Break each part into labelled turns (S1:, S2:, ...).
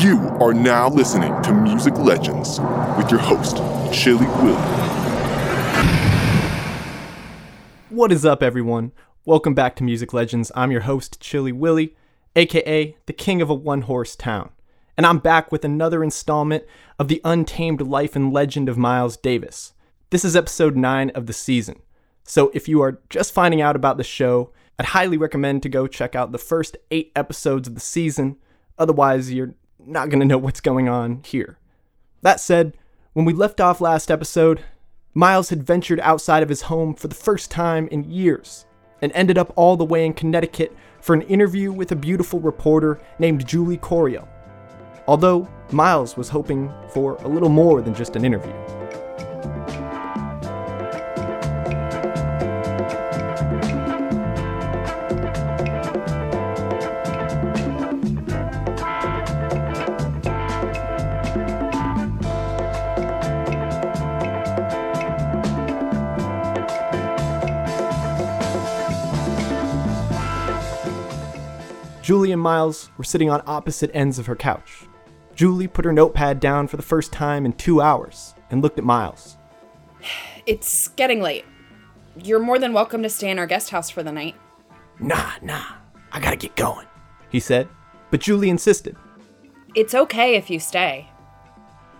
S1: You are now listening to Music Legends with your host, Chili Willie.
S2: What is up, everyone? Welcome back to Music Legends. I'm your host, Chili Willie, aka the king of a one horse town. And I'm back with another installment of the untamed life and legend of Miles Davis. This is episode 9 of the season. So if you are just finding out about the show, I'd highly recommend to go check out the first 8 episodes of the season. Otherwise, you're not going to know what's going on here. That said, when we left off last episode, Miles had ventured outside of his home for the first time in years and ended up all the way in Connecticut for an interview with a beautiful reporter named Julie Coryell. Although Miles was hoping for a little more than just an interview. Julie and Miles were sitting on opposite ends of her couch. Julie put her notepad down for the first time in two hours and looked at Miles.
S3: It's getting late. You're more than welcome to stay in our guest house for the night.
S2: Nah, nah, I gotta get going, he said. But Julie insisted.
S3: It's okay if you stay.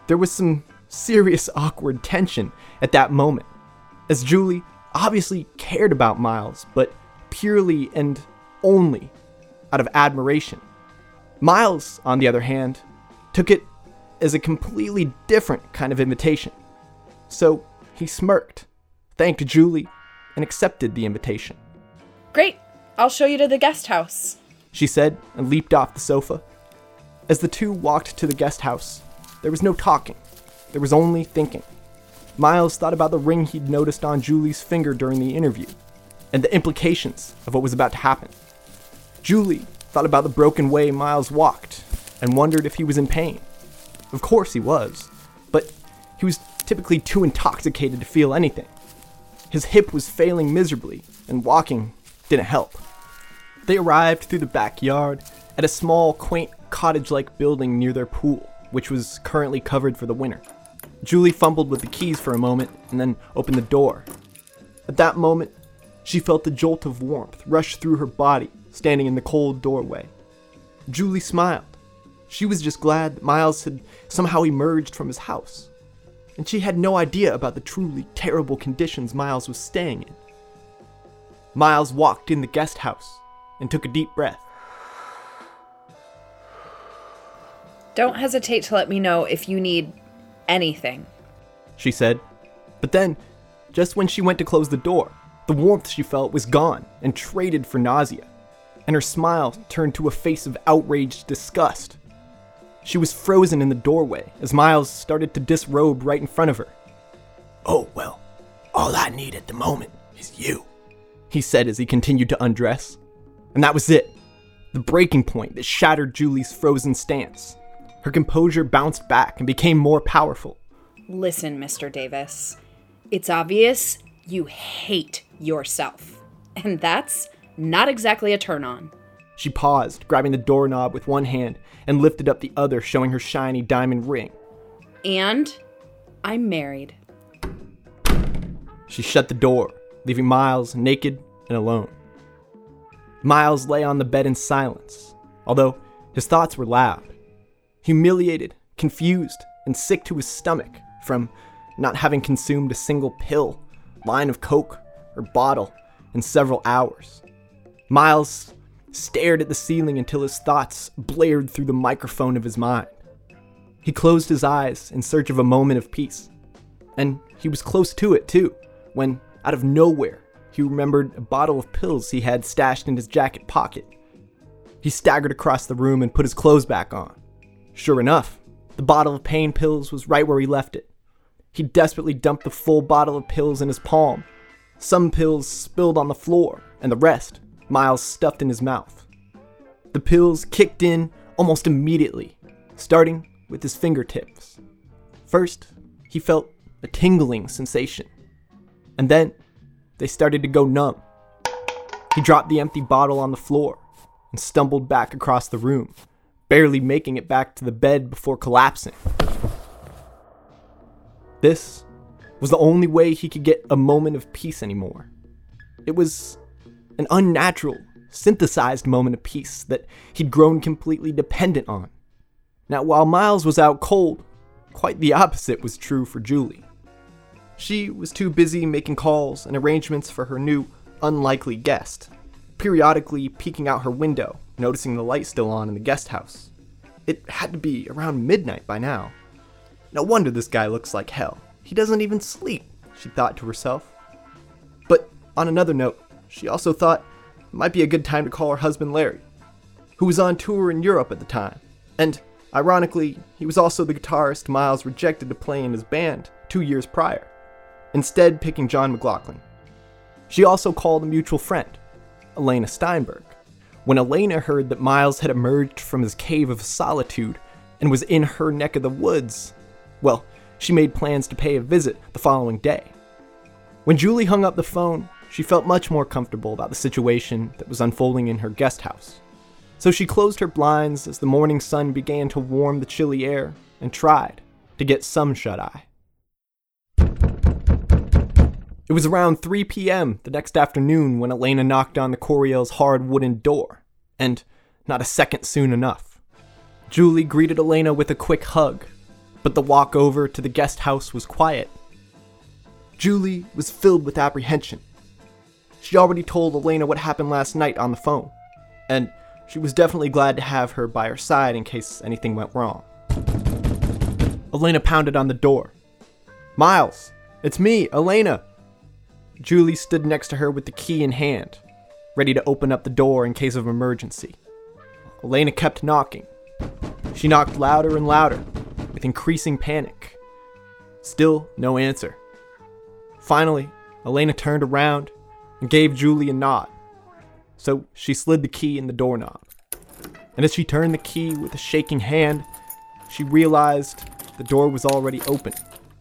S2: There was some serious awkward tension at that moment, as Julie obviously cared about Miles, but purely and only out of admiration. Miles, on the other hand, took it as a completely different kind of invitation. So he smirked, thanked Julie, and accepted the invitation.
S3: Great. I'll show you to the guest house.
S2: She said and leaped off the sofa. As the two walked to the guest house, there was no talking, there was only thinking. Miles thought about the ring he'd noticed on Julie's finger during the interview and the implications of what was about to happen. Julie thought about the broken way Miles walked and wondered if he was in pain. Of course he was, but he was typically too intoxicated to feel anything. His hip was failing miserably, and walking didn't help. They arrived through the backyard at a small, quaint cottage like building near their pool, which was currently covered for the winter. Julie fumbled with the keys for a moment and then opened the door. At that moment, she felt the jolt of warmth rush through her body, standing in the cold doorway. Julie smiled. She was just glad that Miles had somehow emerged from his house. And she had no idea about the truly terrible conditions Miles was staying in. Miles walked in the guest house and took a deep breath.
S3: Don't hesitate to let me know if you need anything.
S2: She said. But then, just when she went to close the door, the warmth she felt was gone and traded for nausea, and her smile turned to a face of outraged disgust. She was frozen in the doorway as Miles started to disrobe right in front of her. Oh, well, all I need at the moment is you, he said as he continued to undress. And that was it the breaking point that shattered Julie's frozen stance. Her composure bounced back and became more powerful.
S3: Listen, Mr. Davis. It's obvious you hate yourself. And that's not exactly a turn on.
S2: She paused, grabbing the doorknob with one hand and lifted up the other, showing her shiny diamond ring.
S3: And I'm married.
S2: She shut the door, leaving Miles naked and alone. Miles lay on the bed in silence, although his thoughts were loud. Humiliated, confused, and sick to his stomach from not having consumed a single pill, line of coke, or bottle in several hours. Miles stared at the ceiling until his thoughts blared through the microphone of his mind. He closed his eyes in search of a moment of peace. And he was close to it, too, when, out of nowhere, he remembered a bottle of pills he had stashed in his jacket pocket. He staggered across the room and put his clothes back on. Sure enough, the bottle of pain pills was right where he left it. He desperately dumped the full bottle of pills in his palm. Some pills spilled on the floor, and the rest Miles stuffed in his mouth. The pills kicked in almost immediately, starting with his fingertips. First, he felt a tingling sensation, and then they started to go numb. He dropped the empty bottle on the floor and stumbled back across the room, barely making it back to the bed before collapsing. This was the only way he could get a moment of peace anymore. It was an unnatural, synthesized moment of peace that he'd grown completely dependent on. Now, while Miles was out cold, quite the opposite was true for Julie. She was too busy making calls and arrangements for her new, unlikely guest, periodically peeking out her window, noticing the light still on in the guest house. It had to be around midnight by now. No wonder this guy looks like hell. He doesn't even sleep, she thought to herself. But on another note, she also thought it might be a good time to call her husband Larry, who was on tour in Europe at the time. And ironically, he was also the guitarist Miles rejected to play in his band two years prior, instead, picking John McLaughlin. She also called a mutual friend, Elena Steinberg. When Elena heard that Miles had emerged from his cave of solitude and was in her neck of the woods, well, she made plans to pay a visit the following day. When Julie hung up the phone, she felt much more comfortable about the situation that was unfolding in her guest house. So she closed her blinds as the morning sun began to warm the chilly air and tried to get some shut eye. It was around 3 p.m. the next afternoon when Elena knocked on the Coryell's hard wooden door, and not a second soon enough. Julie greeted Elena with a quick hug, but the walk over to the guest house was quiet. Julie was filled with apprehension. She already told Elena what happened last night on the phone, and she was definitely glad to have her by her side in case anything went wrong. Elena pounded on the door. Miles, it's me, Elena. Julie stood next to her with the key in hand, ready to open up the door in case of emergency. Elena kept knocking. She knocked louder and louder, with increasing panic. Still no answer. Finally, Elena turned around gave Julie a nod. So she slid the key in the doorknob. And as she turned the key with a shaking hand, she realized the door was already open.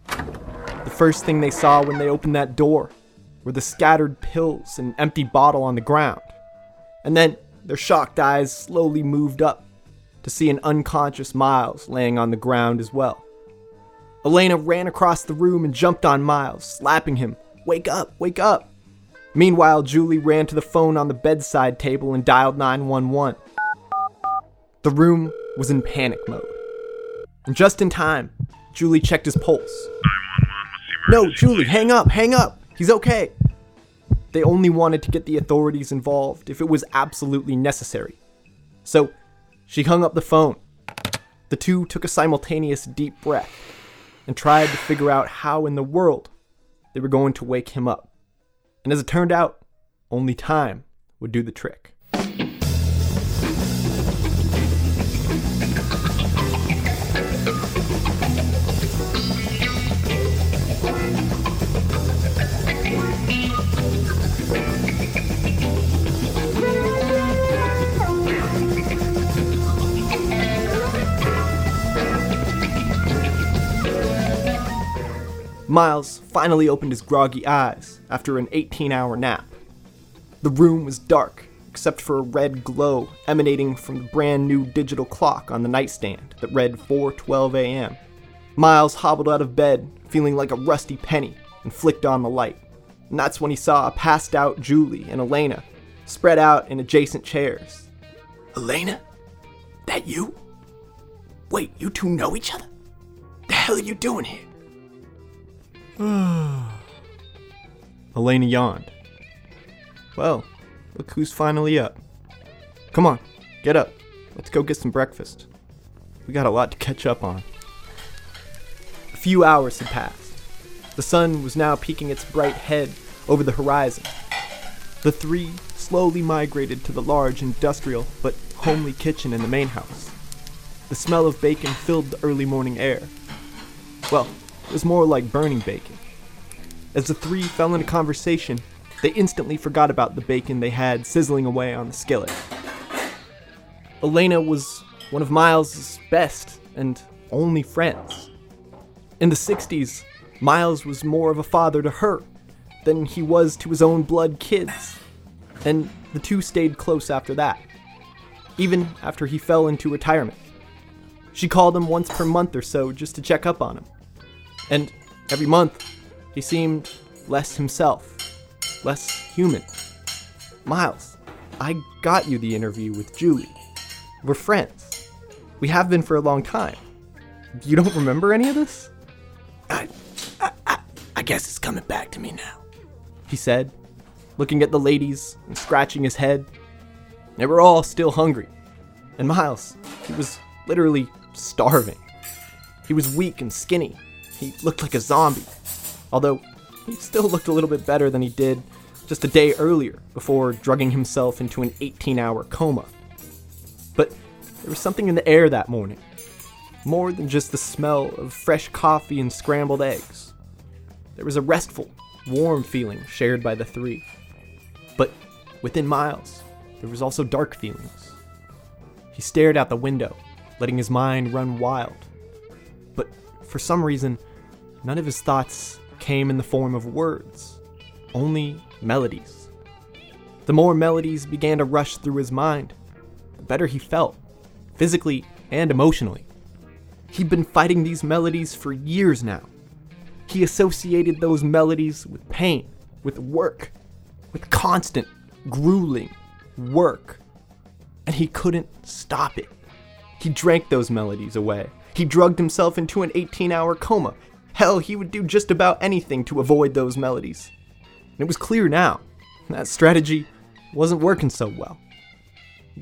S2: The first thing they saw when they opened that door were the scattered pills and empty bottle on the ground. And then their shocked eyes slowly moved up to see an unconscious Miles laying on the ground as well. Elena ran across the room and jumped on Miles, slapping him. Wake up, wake up. Meanwhile, Julie ran to the phone on the bedside table and dialed 911. The room was in panic mode. And just in time, Julie checked his pulse. No, Julie, hang up, hang up. He's okay. They only wanted to get the authorities involved if it was absolutely necessary. So, she hung up the phone. The two took a simultaneous deep breath and tried to figure out how in the world they were going to wake him up. And as it turned out, only time would do the trick. Miles finally opened his groggy eyes after an 18 hour nap. The room was dark, except for a red glow emanating from the brand new digital clock on the nightstand that read 4:12 a.m. Miles hobbled out of bed, feeling like a rusty penny, and flicked on the light. And that's when he saw a passed out Julie and Elena spread out in adjacent chairs. Elena? That you? Wait, you two know each other? The hell are you doing here? Elena yawned. Well, look who's finally up. Come on, get up. Let's go get some breakfast. We got a lot to catch up on. A few hours had passed. The sun was now peeking its bright head over the horizon. The three slowly migrated to the large industrial but homely kitchen in the main house. The smell of bacon filled the early morning air. Well, was more like burning bacon. As the three fell into conversation, they instantly forgot about the bacon they had sizzling away on the skillet. Elena was one of Miles's best and only friends. In the 60s, Miles was more of a father to her than he was to his own blood kids, and the two stayed close after that. even after he fell into retirement. She called him once per month or so just to check up on him. And every month, he seemed less himself, less human. Miles, I got you the interview with Julie. We're friends. We have been for a long time. You don't remember any of this?
S4: I, I, I, I guess it's coming back to me now.
S2: He said, looking at the ladies and scratching his head. They were all still hungry. And Miles, he was literally starving. He was weak and skinny. He looked like a zombie. Although, he still looked a little bit better than he did just a day earlier before drugging himself into an 18 hour coma. But there was something in the air that morning. More than just the smell of fresh coffee and scrambled eggs. There was a restful, warm feeling shared by the three. But within Miles, there was also dark feelings. He stared out the window, letting his mind run wild. But for some reason, none of his thoughts came in the form of words, only melodies. The more melodies began to rush through his mind, the better he felt, physically and emotionally. He'd been fighting these melodies for years now. He associated those melodies with pain, with work, with constant, grueling work. And he couldn't stop it. He drank those melodies away. He drugged himself into an 18 hour coma. Hell, he would do just about anything to avoid those melodies. And it was clear now that strategy wasn't working so well.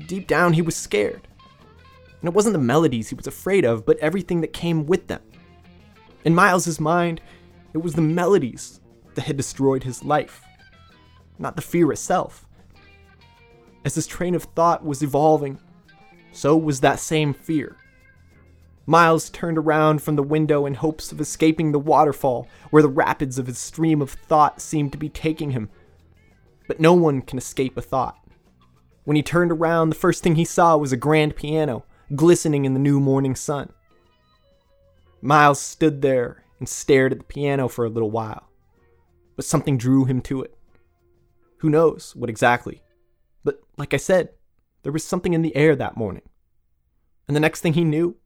S2: Deep down, he was scared. And it wasn't the melodies he was afraid of, but everything that came with them. In Miles's mind, it was the melodies that had destroyed his life, not the fear itself. As his train of thought was evolving, so was that same fear. Miles turned around from the window in hopes of escaping the waterfall where the rapids of his stream of thought seemed to be taking him. But no one can escape a thought. When he turned around, the first thing he saw was a grand piano glistening in the new morning sun. Miles stood there and stared at the piano for a little while, but something drew him to it. Who knows what exactly? But like I said, there was something in the air that morning. And the next thing he knew,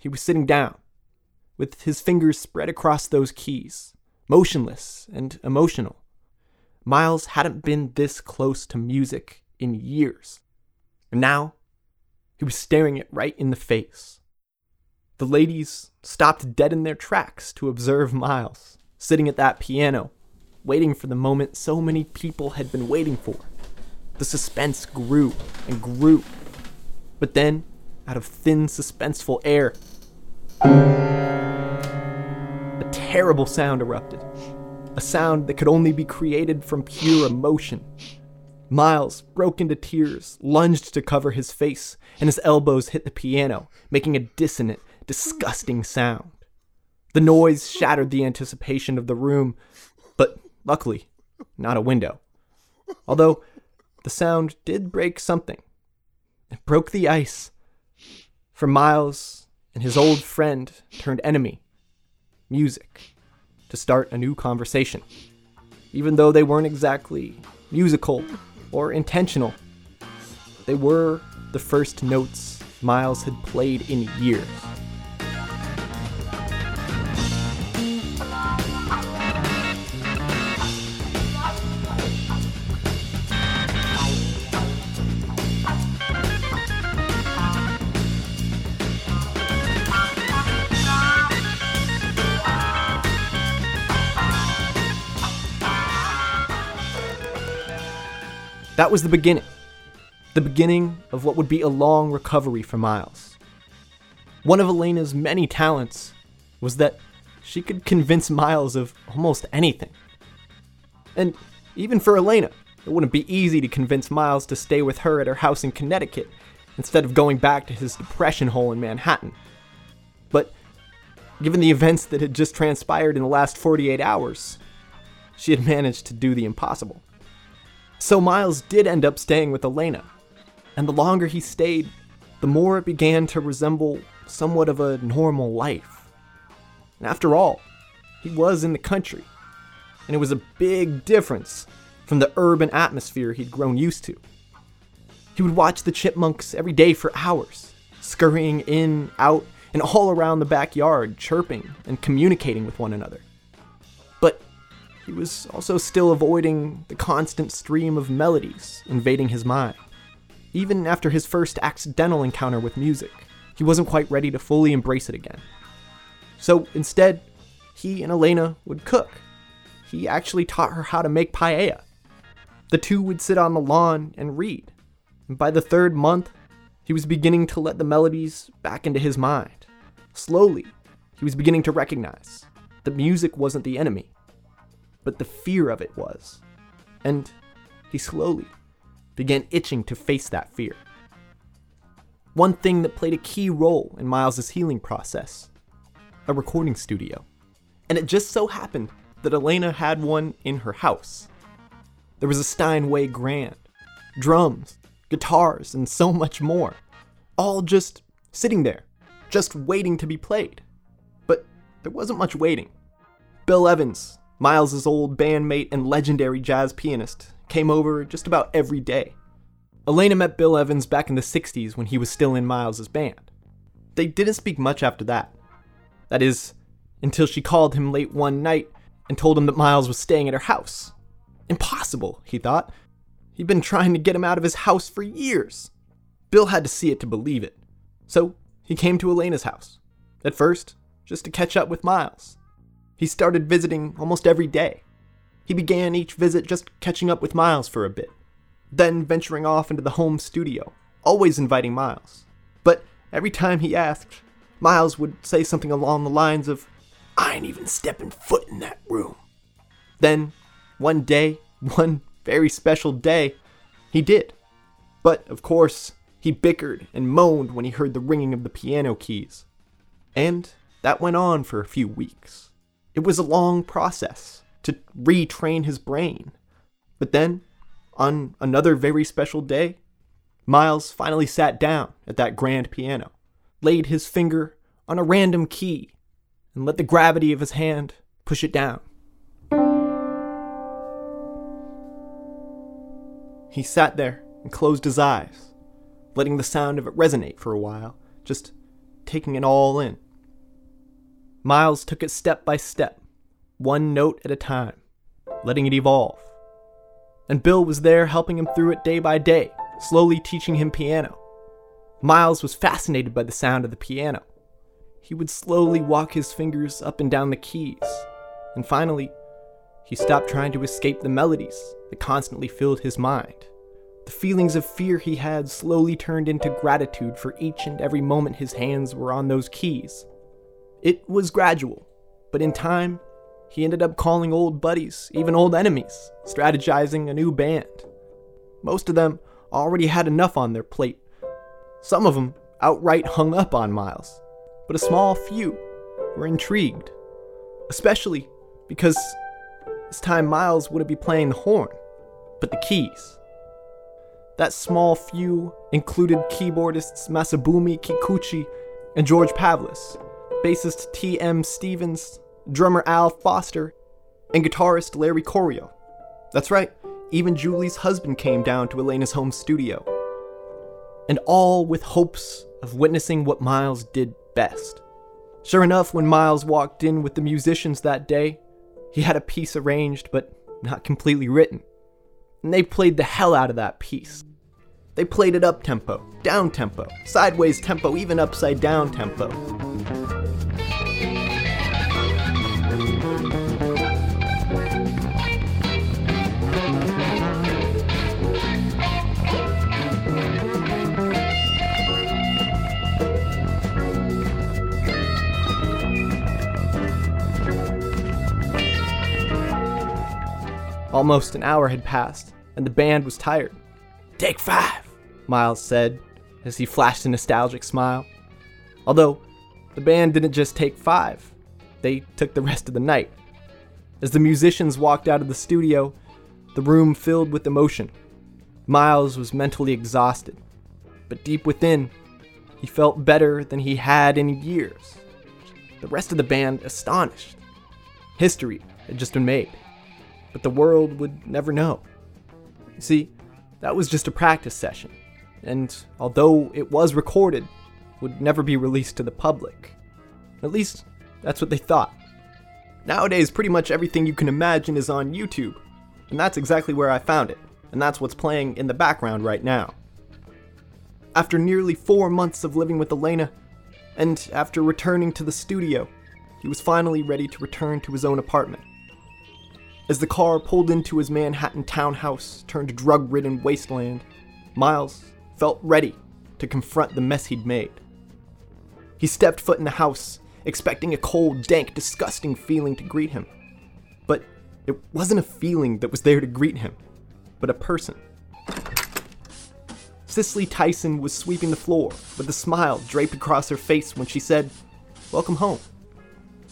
S2: he was sitting down, with his fingers spread across those keys, motionless and emotional. Miles hadn't been this close to music in years. And now, he was staring it right in the face. The ladies stopped dead in their tracks to observe Miles, sitting at that piano, waiting for the moment so many people had been waiting for. The suspense grew and grew. But then, out of thin, suspenseful air, a terrible sound erupted. A sound that could only be created from pure emotion. Miles broke into tears, lunged to cover his face, and his elbows hit the piano, making a dissonant, disgusting sound. The noise shattered the anticipation of the room, but luckily, not a window. Although the sound did break something. It broke the ice. For Miles and his old friend turned enemy, music, to start a new conversation. Even though they weren't exactly musical or intentional, they were the first notes Miles had played in years. That was the beginning. The beginning of what would be a long recovery for Miles. One of Elena's many talents was that she could convince Miles of almost anything. And even for Elena, it wouldn't be easy to convince Miles to stay with her at her house in Connecticut instead of going back to his depression hole in Manhattan. But given the events that had just transpired in the last 48 hours, she had managed to do the impossible. So Miles did end up staying with Elena, and the longer he stayed, the more it began to resemble somewhat of a normal life. And after all, he was in the country, and it was a big difference from the urban atmosphere he'd grown used to. He would watch the chipmunks every day for hours, scurrying in, out, and all around the backyard, chirping and communicating with one another. He was also still avoiding the constant stream of melodies invading his mind. Even after his first accidental encounter with music, he wasn't quite ready to fully embrace it again. So instead, he and Elena would cook. He actually taught her how to make paella. The two would sit on the lawn and read. And by the third month, he was beginning to let the melodies back into his mind. Slowly, he was beginning to recognize that music wasn't the enemy, but the fear of it was. And he slowly began itching to face that fear. One thing that played a key role in Miles's healing process a recording studio. And it just so happened that Elena had one in her house. There was a Steinway Grand, drums, guitars, and so much more, all just sitting there, just waiting to be played. But there wasn't much waiting. Bill Evans, Miles's old bandmate and legendary jazz pianist, came over just about every day. Elena met Bill Evans back in the 60s when he was still in Miles's band. They didn't speak much after that. That is, until she called him late one night and told him that Miles was staying at her house. Impossible, he thought. He'd been trying to get him out of his house for years. Bill had to see it to believe it. So he came to Elena's house. At first, just to catch up with Miles. He started visiting almost every day. He began each visit just catching up with Miles for a bit, then venturing off into the home studio, always inviting Miles. But every time he asked, Miles would say something along the lines of, I ain't even stepping foot in that room. Then, one day, one very special day, he did. But, of course, he bickered and moaned when he heard the ringing of the piano keys. And that went on for a few weeks. It was a long process to retrain his brain. But then, on another very special day, Miles finally sat down at that grand piano, laid his finger on a random key, and let the gravity of his hand push it down. He sat there and closed his eyes, letting the sound of it resonate for a while, just taking it all in. Miles took it step by step, one note at a time, letting it evolve. And Bill was there helping him through it day by day, slowly teaching him piano. Miles was fascinated by the sound of the piano. He would slowly walk his fingers up and down the keys, and finally, he stopped trying to escape the melodies that constantly filled his mind. The feelings of fear he had slowly turned into gratitude for each and every moment his hands were on those keys. It was gradual, but in time, he ended up calling old buddies, even old enemies, strategizing a new band. Most of them already had enough on their plate. Some of them outright hung up on Miles, but a small few were intrigued, especially because this time Miles wouldn't be playing the horn, but the keys. That small few included keyboardists Masabumi Kikuchi and George Pavlis, bassist T.M. Stevens, drummer Al Foster, and guitarist Larry Coryell. That's right, even Julie's husband came down to Elena's home studio. And all with hopes of witnessing what Miles did best. Sure enough, when Miles walked in with the musicians that day, he had a piece arranged but not completely written. And they played the hell out of that piece. They played it up tempo, down tempo, sideways tempo, even upside down tempo. Almost an hour had passed, and the band was tired. Take five, Miles said as he flashed a nostalgic smile. Although, the band didn't just take five, they took the rest of the night. As the musicians walked out of the studio, the room filled with emotion. Miles was mentally exhausted, but deep within, he felt better than he had in years. The rest of the band astonished. History had just been made but the world would never know. You see, that was just a practice session. and although it was recorded, would never be released to the public. At least, that's what they thought. Nowadays, pretty much everything you can imagine is on YouTube, and that's exactly where I found it, and that's what's playing in the background right now. After nearly four months of living with Elena, and after returning to the studio, he was finally ready to return to his own apartment. As the car pulled into his Manhattan townhouse turned drug ridden wasteland, Miles felt ready to confront the mess he'd made. He stepped foot in the house, expecting a cold, dank, disgusting feeling to greet him. But it wasn't a feeling that was there to greet him, but a person. Cicely Tyson was sweeping the floor with a smile draped across her face when she said, Welcome home.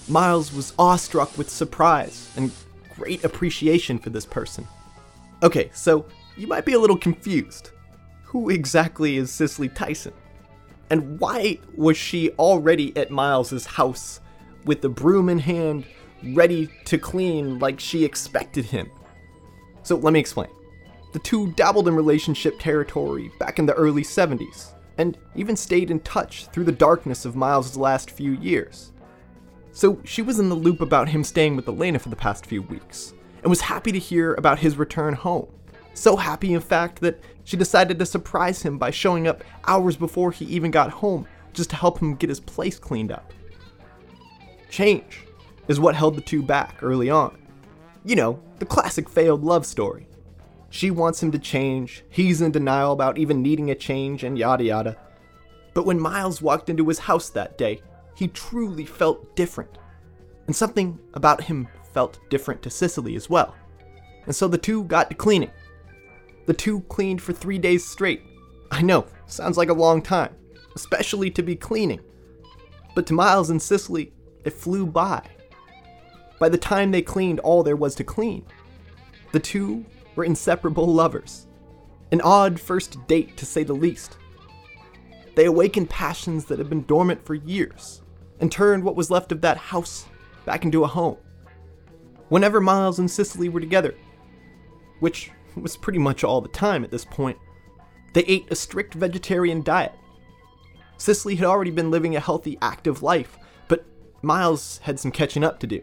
S2: Miles was awestruck with surprise and great appreciation for this person. Okay, so you might be a little confused. Who exactly is Cicely Tyson? And why was she already at Miles's house with the broom in hand, ready to clean like she expected him? So let me explain. The two dabbled in relationship territory back in the early 70s, and even stayed in touch through the darkness of Miles's last few years. So she was in the loop about him staying with Elena for the past few weeks, and was happy to hear about his return home. So happy, in fact, that she decided to surprise him by showing up hours before he even got home just to help him get his place cleaned up. Change is what held the two back early on. You know, the classic failed love story. She wants him to change, he's in denial about even needing a change, and yada yada. But when Miles walked into his house that day, he truly felt different. And something about him felt different to Cicely as well. And so the two got to cleaning. The two cleaned for three days straight. I know, sounds like a long time, especially to be cleaning. But to Miles and Cicely, it flew by. By the time they cleaned all there was to clean, the two were inseparable lovers. An odd first date, to say the least. They awakened passions that had been dormant for years and turned what was left of that house back into a home. Whenever Miles and Cicely were together, which was pretty much all the time at this point, they ate a strict vegetarian diet. Cicely had already been living a healthy, active life, but Miles had some catching up to do.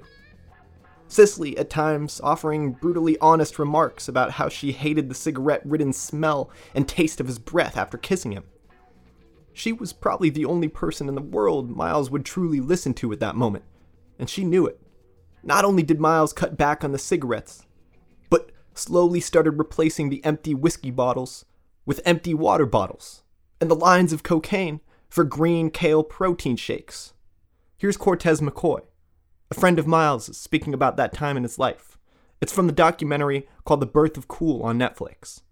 S2: Cicely, at times, offering brutally honest remarks about how she hated the cigarette ridden smell and taste of his breath after kissing him. She was probably the only person in the world Miles would truly listen to at that moment, and she knew it. Not only did Miles cut back on the cigarettes, but slowly started replacing the empty whiskey bottles with empty water bottles and the lines of cocaine for green kale protein shakes. Here's Cortez McCoy a friend of Miles speaking about that time in his life. It's from the documentary called The Birth of Cool on Netflix.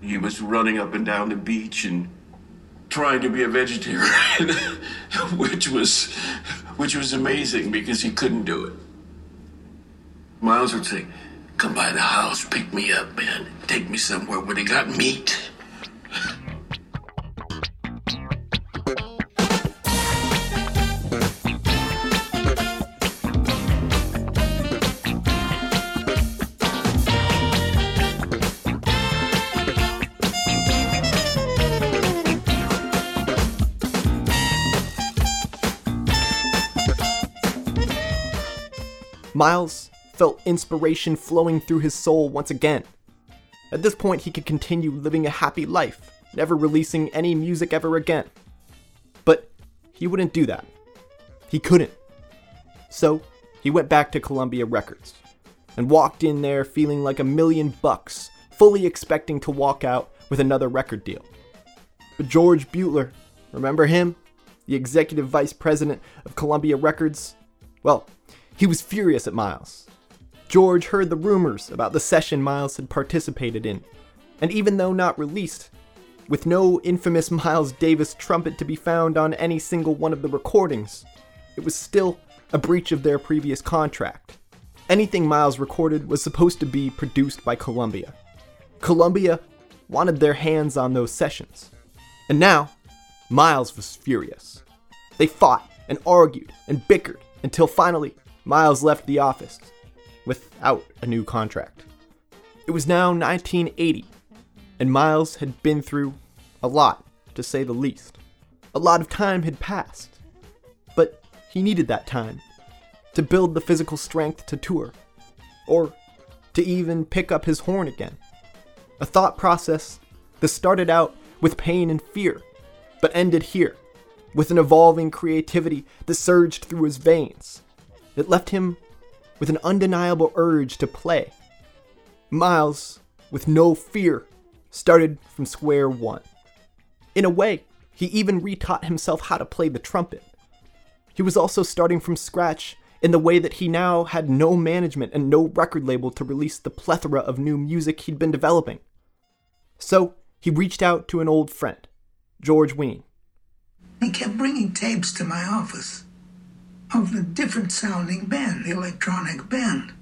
S5: He was running up and down the beach and trying to be a vegetarian, which was which was amazing because he couldn't do it. Miles would say, "Come by the house, pick me up, man. Take me somewhere where they got meat."
S2: Miles felt inspiration flowing through his soul once again. At this point, he could continue living a happy life, never releasing any music ever again. But he wouldn't do that. He couldn't. So, he went back to Columbia Records and walked in there feeling like a million bucks, fully expecting to walk out with another record deal. But George Butler, remember him? The executive vice president of Columbia Records? Well, he was furious at Miles. George heard the rumors about the session Miles had participated in, and even though not released, with no infamous Miles Davis trumpet to be found on any single one of the recordings, it was still a breach of their previous contract. Anything Miles recorded was supposed to be produced by Columbia. Columbia wanted their hands on those sessions. And now, Miles was furious. They fought and argued and bickered until finally Miles left the office without a new contract. It was now 1980, and Miles had been through A lot, to say the least. A lot of time had passed. But he needed that time to build the physical strength to tour, or to even pick up his horn again. A thought process that started out with pain and fear, but ended here, with an evolving creativity that surged through his veins. It left him with an undeniable urge to play. Miles, with no fear, started from square one. In a way, he even retaught himself how to play the trumpet. He was also starting from scratch in the way that he now had no management and no record label to release the plethora of new music he'd been developing. So, he reached out to an old friend, George Wein.
S6: He kept bringing tapes to my office of the different sounding band, the electronic band.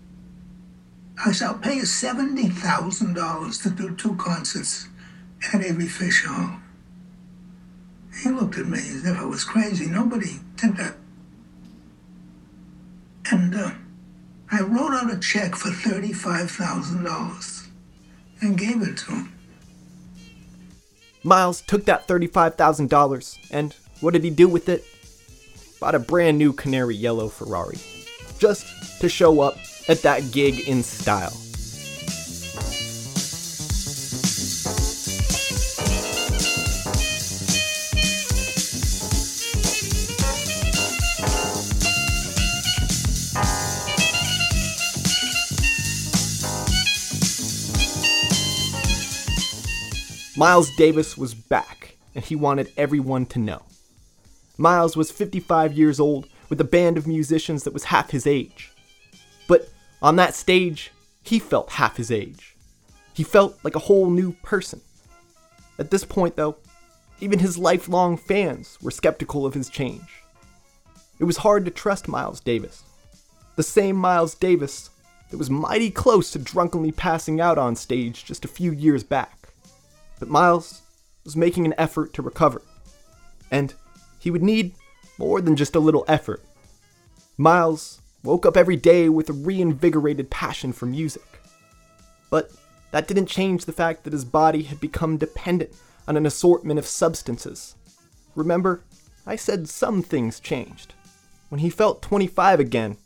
S6: I shall pay you $70,000 to do two concerts at Avery Fisher Hall. He looked at me as if I was crazy. Nobody did that. And uh, I wrote out a check for $35,000 and gave it to him.
S2: Miles took that $35,000 and what did he do with it? Bought a brand new canary yellow Ferrari. Just to show up at that gig in style. Miles Davis was back, and he wanted everyone to know. Miles was 55 years old with a band of musicians that was half his age. But on that stage, he felt half his age. He felt like a whole new person. At this point, though, even his lifelong fans were skeptical of his change. It was hard to trust Miles Davis. The same Miles Davis that was mighty close to drunkenly passing out on stage just a few years back. But Miles was making an effort to recover. And he would need more than just a little effort. Miles woke up every day with a reinvigorated passion for music. But that didn't change the fact that his body had become dependent on an assortment of substances. Remember, I said some things changed. When he felt 25 again,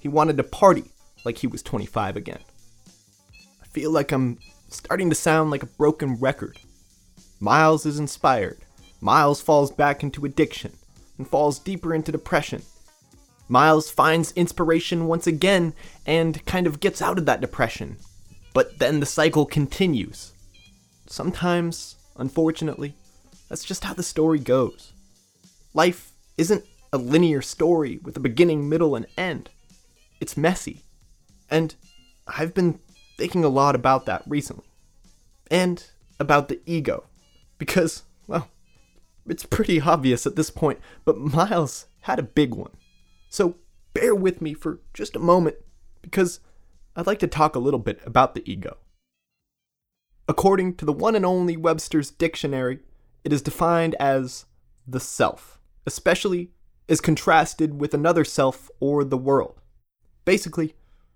S2: he wanted to party like he was 25 again. I feel like I'm starting to sound like a broken record. Miles is inspired. Miles falls back into addiction and falls deeper into depression. Miles finds inspiration once again and kind of gets out of that depression. But then the cycle continues. Sometimes, unfortunately, that's just how the story goes. Life isn't a linear story with a beginning, middle, and end. It's messy. And I've been thinking a lot about that recently. And about the ego. Because, well, it's pretty obvious at this point, but Miles had a big one. So bear with me for just a moment, because I'd like to talk a little bit about the ego. According to the one and only Webster's Dictionary, it is defined as the self, especially as contrasted with another self or the world. Basically,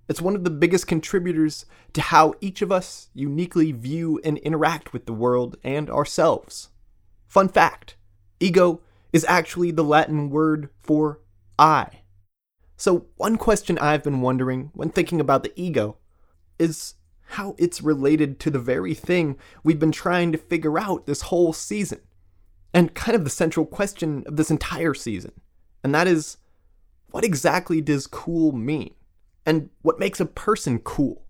S2: it's one of the biggest contributors to how each of us uniquely view and interact with the world and ourselves. Fun fact ego is actually the Latin word for I. So, one question I've been wondering when thinking about the ego is how it's related to the very thing we've been trying to figure out this whole season. And kind of the central question of this entire season. And that is what exactly does cool mean? And what makes a person cool?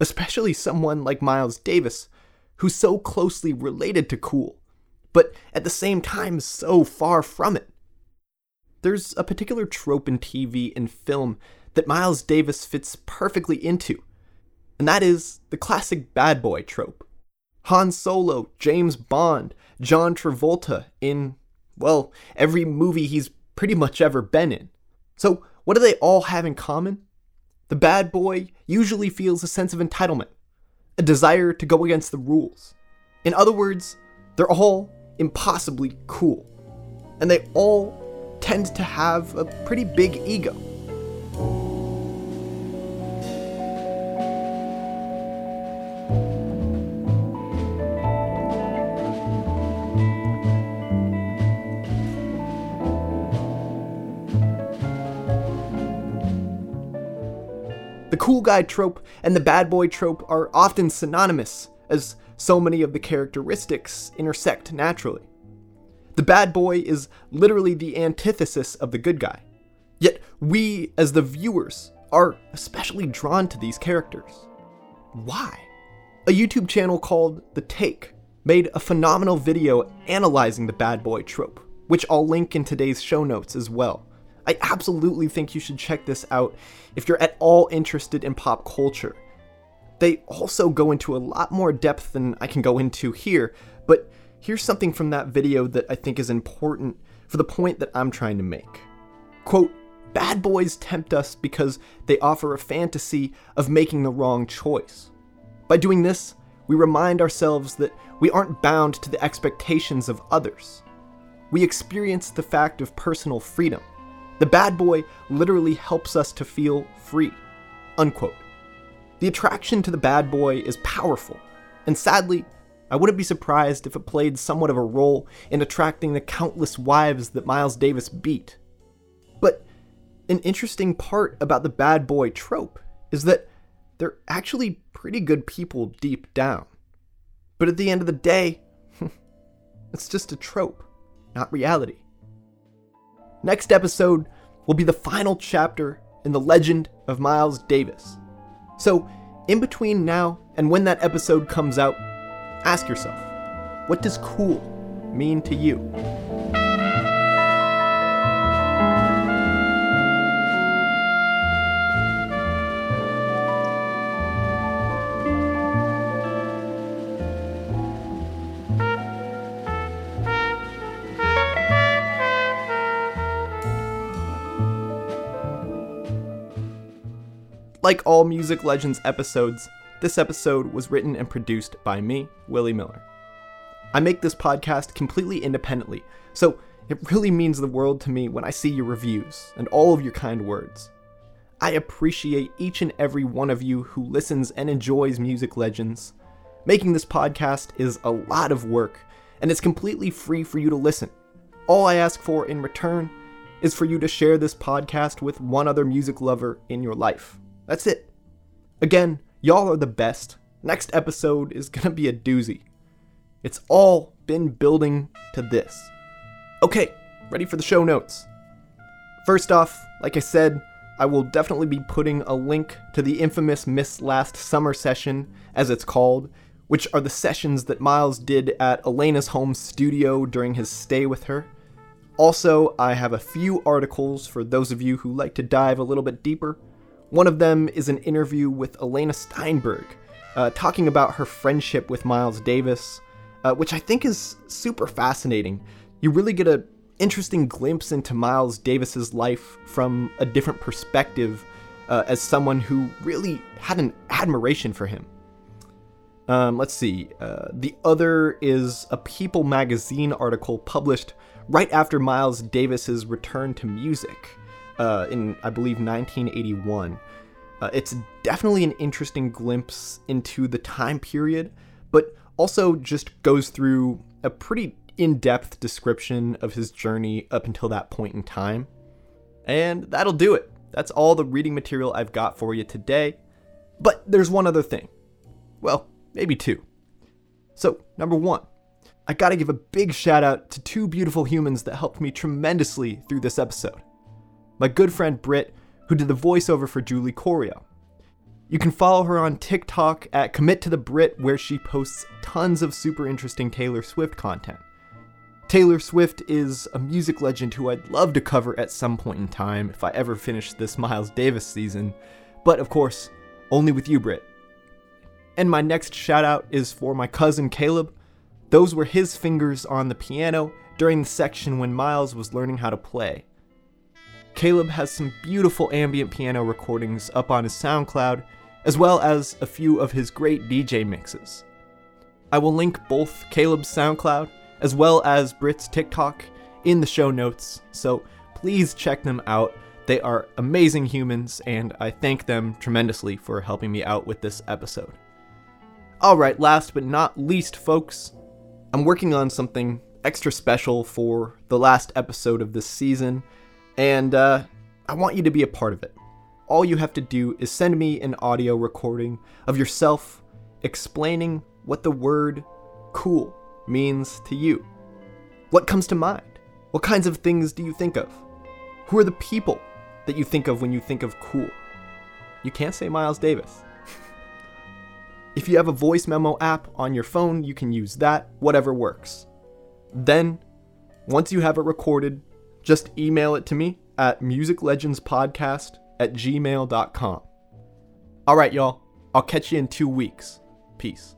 S2: Especially someone like Miles Davis, who's so closely related to cool, but at the same time so far from it. There's a particular trope in TV and film that Miles Davis fits perfectly into, and that is the classic bad boy trope. Han Solo, James Bond, John Travolta in, well, every movie he's pretty much ever been in. So, what do they all have in common? The bad boy usually feels a sense of entitlement, a desire to go against the rules. In other words, they're all impossibly cool, and they all tend to have a pretty big ego. The cool guy trope and the bad boy trope are often synonymous, as so many of the characteristics intersect naturally. The bad boy is literally the antithesis of the good guy. Yet we, as the viewers, are especially drawn to these characters. Why? A YouTube channel called The Take made a phenomenal video analyzing the bad boy trope, which I'll link in today's show notes as well. I absolutely think you should check this out if you're at all interested in pop culture. They also go into a lot more depth than I can go into here, but here's something from that video that I think is important for the point that I'm trying to make. Quote, Bad boys tempt us because they offer a fantasy of making the wrong choice. By doing this, we remind ourselves that we aren't bound to the expectations of others. We experience the fact of personal freedom. The bad boy literally helps us to feel free. Unquote. The attraction to the bad boy is powerful, and sadly, I wouldn't be surprised if it played somewhat of a role in attracting the countless wives that Miles Davis beat. But an interesting part about the bad boy trope is that they're actually pretty good people deep down. But at the end of the day, it's just a trope, not reality. Next episode will be the final chapter in the legend of Miles Davis. So, in between now and when that episode comes out, ask yourself what does cool mean to you? Like all Music Legends episodes, this episode was written and produced by me, Willie Miller. I make this podcast completely independently, so it really means the world to me when I see your reviews and all of your kind words. I appreciate each and every one of you who listens and enjoys Music Legends. Making this podcast is a lot of work, and it's completely free for you to listen. All I ask for in return is for you to share this podcast with one other music lover in your life. That's it. Again, y'all are the best. Next episode is gonna be a doozy. It's all been building to this. Okay, ready for the show notes. First off, like I said, I will definitely be putting a link to the infamous Miss Last Summer session, as it's called, which are the sessions that Miles did at Elena's home studio during his stay with her. Also, I have a few articles for those of you who like to dive a little bit deeper. One of them is an interview with Elena Steinberg, uh, talking about her friendship with Miles Davis, uh, which I think is super fascinating. You really get an interesting glimpse into Miles Davis's life from a different perspective uh, as someone who really had an admiration for him. Um, let's see. Uh, the other is a People magazine article published right after Miles Davis's return to music uh, in, I believe, 1981. Uh, it's definitely an interesting glimpse into the time period, but also just goes through a pretty in depth description of his journey up until that point in time. And that'll do it. That's all the reading material I've got for you today. But there's one other thing. Well, maybe two. So, number one, I gotta give a big shout out to two beautiful humans that helped me tremendously through this episode my good friend Britt, who did the voiceover for Julie Coryell. You can follow her on TikTok at Commit to the Brit, where she posts tons of super interesting Taylor Swift content. Taylor Swift is a music legend who I'd love to cover at some point in time if I ever finish this Miles Davis season, but of course, only with you, Britt. And my next shout out is for my cousin Caleb. Those were his fingers on the piano during the section when Miles was learning how to play. Caleb has some beautiful ambient piano recordings up on his SoundCloud, as well as a few of his great DJ mixes. I will link both Caleb's SoundCloud as well as Brit's TikTok in the show notes, so please check them out. They are amazing humans, and I thank them tremendously for helping me out with this episode. Alright, last but not least, folks, I'm working on something extra special for the last episode of this season and uh, I want you to be a part of it. all you have to do is send me an audio recording of yourself explaining what the word cool means to you. What comes to mind? What kinds of things do you think of? Who are the people that you think of when you think of cool? You can't say Miles Davis. if you have a voice memo app on your phone, you can use that, whatever works. Then, once you have it recorded, just email it to me at musiclegendspodcast at gmail.com. All right, y'all. I'll catch you in two weeks. Peace.